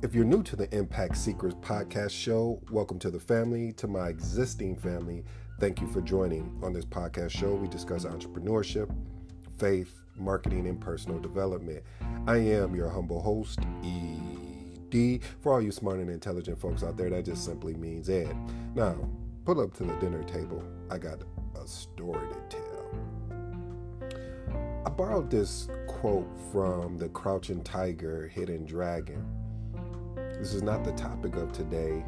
If you're new to the Impact Seekers podcast show, welcome to the family. To my existing family, thank you for joining. On this podcast show, we discuss entrepreneurship, faith, marketing, and personal development. I am your humble host, ED. For all you smart and intelligent folks out there, that just simply means Ed. Now, pull up to the dinner table. I got a story to tell. I borrowed this quote from the Crouching Tiger, Hidden Dragon. This is not the topic of today,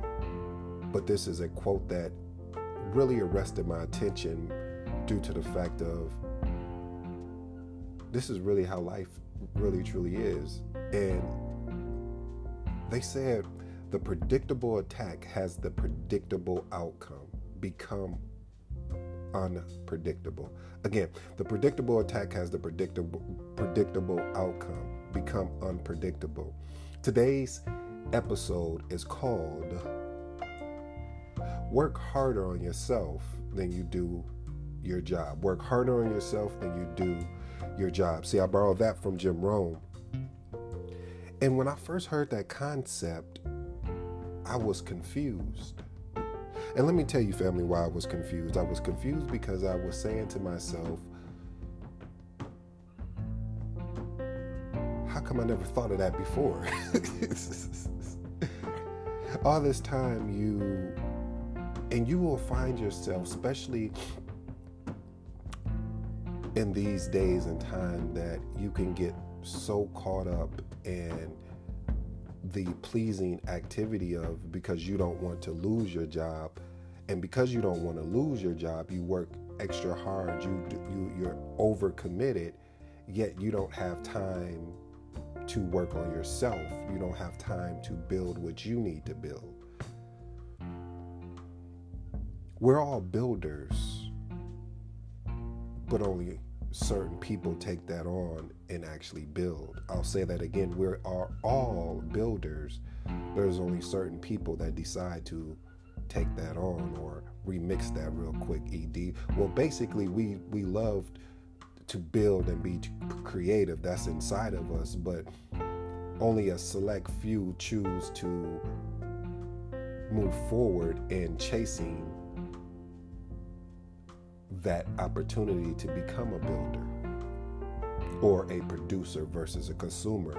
but this is a quote that really arrested my attention due to the fact of this is really how life really truly is. And they said the predictable attack has the predictable outcome. Become unpredictable. Again, the predictable attack has the predictable predictable outcome. Become unpredictable. Today's episode is called Work Harder on Yourself Than You Do Your Job. Work harder on yourself than you do your job. See, I borrowed that from Jim Rohn. And when I first heard that concept, I was confused. And let me tell you, family, why I was confused. I was confused because I was saying to myself, how come I never thought of that before? All this time, you, and you will find yourself, especially in these days and time, that you can get so caught up in the pleasing activity of because you don't want to lose your job and because you don't want to lose your job you work extra hard you you you're overcommitted yet you don't have time to work on yourself you don't have time to build what you need to build we're all builders but only certain people take that on and actually build. I'll say that again. We are all builders. There's only certain people that decide to take that on or remix that real quick. Ed. Well, basically, we we love to build and be creative. That's inside of us, but only a select few choose to move forward in chasing that opportunity to become a builder or a producer versus a consumer.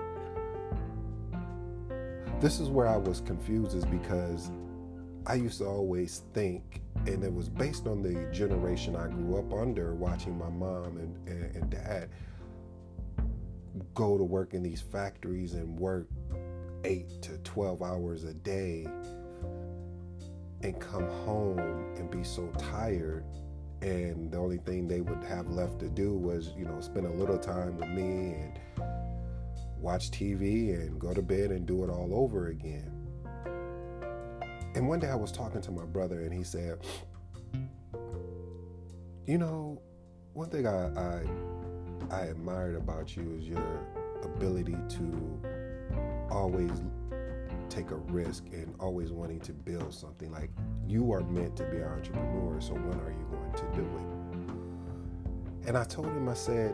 This is where I was confused, is because I used to always think, and it was based on the generation I grew up under, watching my mom and, and, and dad go to work in these factories and work eight to 12 hours a day and come home and be so tired and the only thing they would have left to do was you know spend a little time with me and watch TV and go to bed and do it all over again. And one day I was talking to my brother and he said, "You know, one thing I I, I admired about you is your ability to always take a risk and always wanting to build something. Like you are meant to be an entrepreneur, so when are you going to do it? And I told him, I said,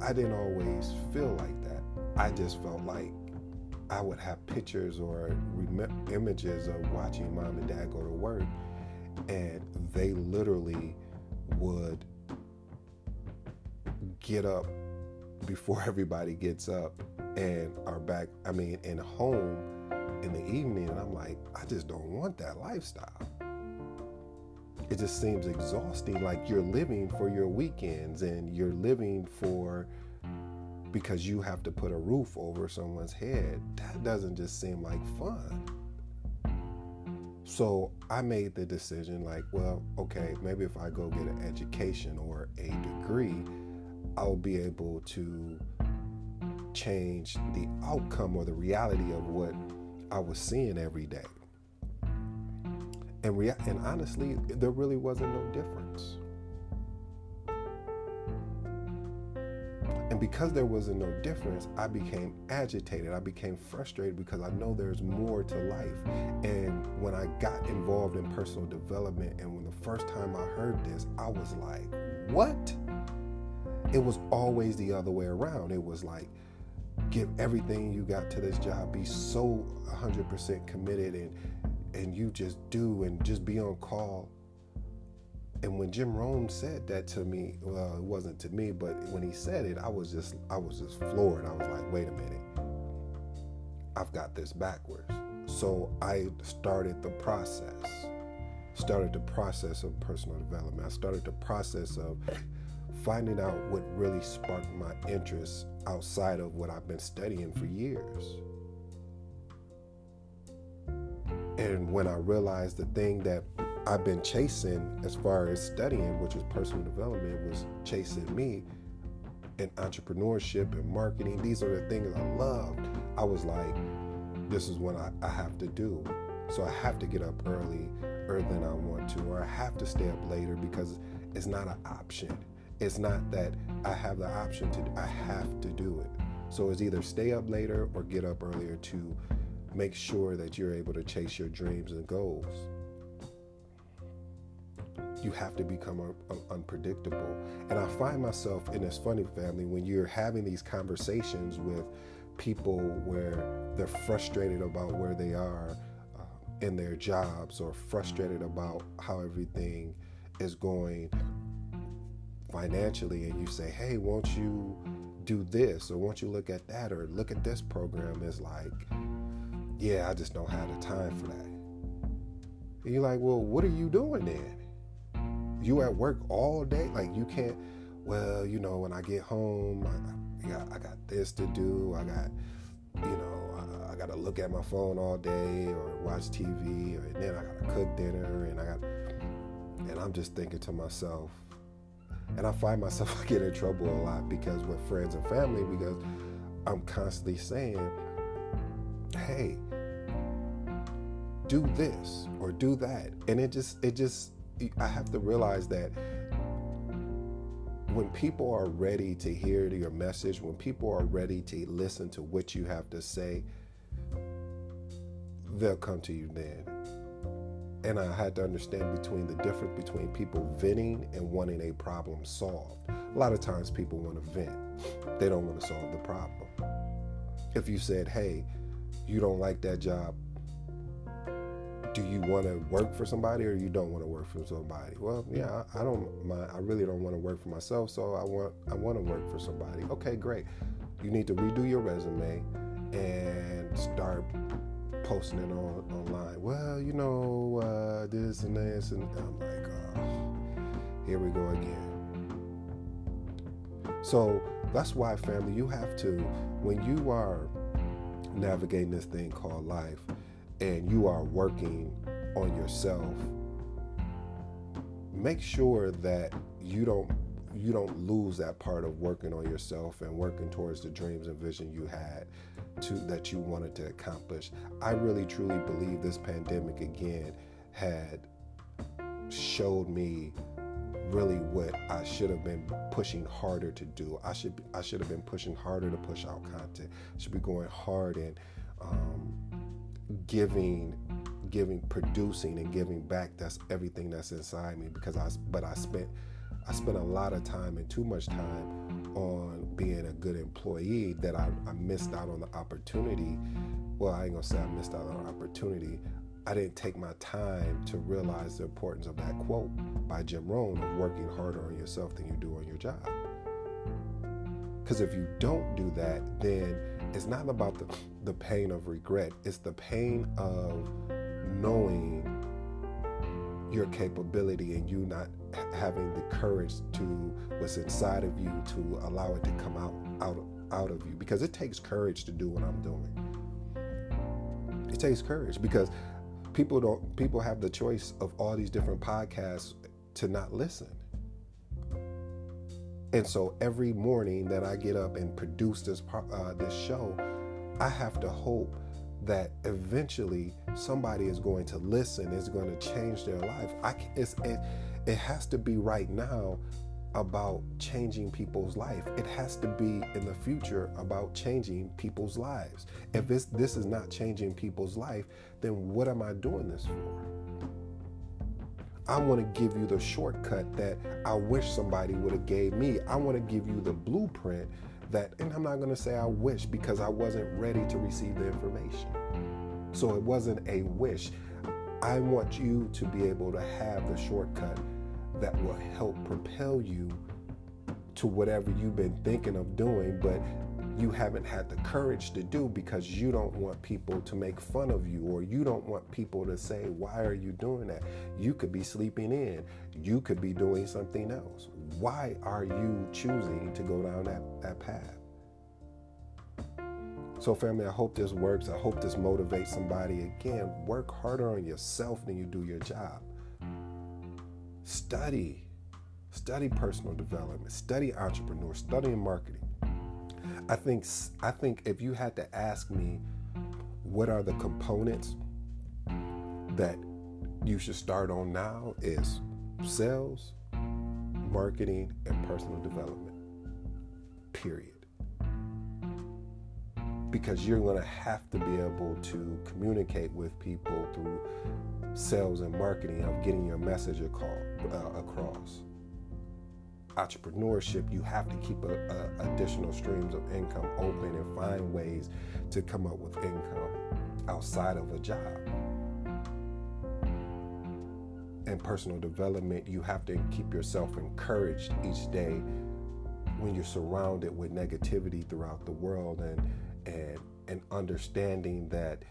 I didn't always feel like that. I just felt like I would have pictures or rem- images of watching mom and dad go to work, and they literally would get up before everybody gets up and are back, I mean, in home in the evening, and I'm like, I just don't want that lifestyle. It just seems exhausting. Like you're living for your weekends and you're living for because you have to put a roof over someone's head. That doesn't just seem like fun. So I made the decision like, well, okay, maybe if I go get an education or a degree, I'll be able to change the outcome or the reality of what I was seeing every day. And, rea- and honestly, there really wasn't no difference. And because there wasn't no difference, I became agitated. I became frustrated because I know there's more to life. And when I got involved in personal development, and when the first time I heard this, I was like, what? It was always the other way around. It was like, give everything you got to this job, be so 100% committed and and you just do and just be on call. And when Jim Rohn said that to me, well, it wasn't to me, but when he said it, I was just I was just floored. I was like, wait a minute. I've got this backwards. So I started the process. Started the process of personal development. I started the process of finding out what really sparked my interest outside of what I've been studying for years. And when I realized the thing that I've been chasing as far as studying, which is personal development, was chasing me and entrepreneurship and marketing. These are the things I loved. I was like, this is what I, I have to do. So I have to get up early, earlier than I want to, or I have to stay up later because it's not an option. It's not that I have the option to, I have to do it. So it's either stay up later or get up earlier to make sure that you're able to chase your dreams and goals. You have to become un- un- unpredictable. And I find myself in this funny family when you're having these conversations with people where they're frustrated about where they are uh, in their jobs or frustrated about how everything is going financially and you say hey won't you do this or won't you look at that or look at this program? Is like yeah i just don't have the time for that. And you're like well what are you doing then you at work all day like you can't well you know when i get home I, got I got this to do. I got you know I, I got to look at my phone all day or watch TV, or, and then I got to cook dinner, and I got and I'm just thinking to myself, and I find myself I get in trouble a lot because with friends and family because I'm constantly saying, hey. Do this or do that, and it just it just I have to realize that when people are ready to hear your message, when people are ready to listen to what you have to say, they'll come to you then. And I had to understand between the difference between people venting and wanting a problem solved. A lot of times people want to vent, they don't want to solve the problem. If you said, hey, you don't like that job, do you want to work for somebody or you don't want to work for somebody? Well, yeah, I, I don't mind. I really don't want to work for myself, so I want I want to work for somebody. Okay, great. You need to redo your resume and start posting it on online. Well, you know uh, this and this, and I'm like, oh, here we go again. So that's why, family, you have to when you are navigating this thing called life and you are working on yourself, make sure that you don't you don't lose that part of working on yourself and working towards the dreams and vision you had to that you wanted to accomplish. I really truly believe this pandemic again had showed me really what I should have been pushing harder to do. I should I should have been pushing harder to push out content. Should be going hard and um, giving giving producing and giving back that's everything that's inside me because i but i spent i spent a lot of time and too much time on being a good employee that i, I missed out on the opportunity. Well i ain't gonna say i missed out on opportunity. I didn't take my time to realize the importance of that quote by jim rohn of working harder on yourself than you do on your job because if you don't do that then it's not about the, the pain of regret, it's the pain of knowing your capability and you not having the courage to what's inside of you to allow it to come out out out of you because it takes courage to do what I'm doing. It takes courage because people don't people have the choice of all these different podcasts to not listen. And so every morning that I get up and produce this uh, this show, I have to hope that eventually somebody is going to listen, is going to change their life. I it's, it, it has to be right now about changing people's life. It has to be in the future about changing people's lives. If this this is not changing people's life, then what am I doing this for? I want to give you the shortcut that I wish somebody would have gave me. I want to give you the blueprint that, and I'm not going to say I wish because I wasn't ready to receive the information. So it wasn't a wish. I want you to be able to have the shortcut that will help propel you to whatever you've been thinking of doing, but you haven't had the courage to do because you don't want people to make fun of you or you don't want people to say, Why are you doing that? You could be sleeping in, you could be doing something else. Why are you choosing to go down that, that path? So, family, I hope this works. I hope this motivates somebody. Again, work harder on yourself than you do your job. Study. Study personal development. Study entrepreneur. Study marketing. I think I think if you had to ask me what are the components that you should start on now is sales, marketing, and personal development. Period. Because you're going to have to be able to communicate with people through sales and marketing of getting your message uh, across entrepreneurship, you have to keep a, a additional streams of income open and find ways to come up with income outside of a job. And personal development, you have to keep yourself encouraged each day when you're surrounded with negativity throughout the world and and and understanding that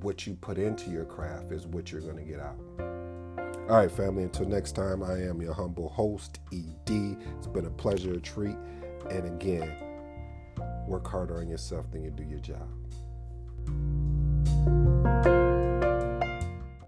what you put into your craft is what you're going to get out. All right, family, until next time, I am your humble host, ED. It's been a pleasure, a treat. And again, work harder on yourself than you do your job.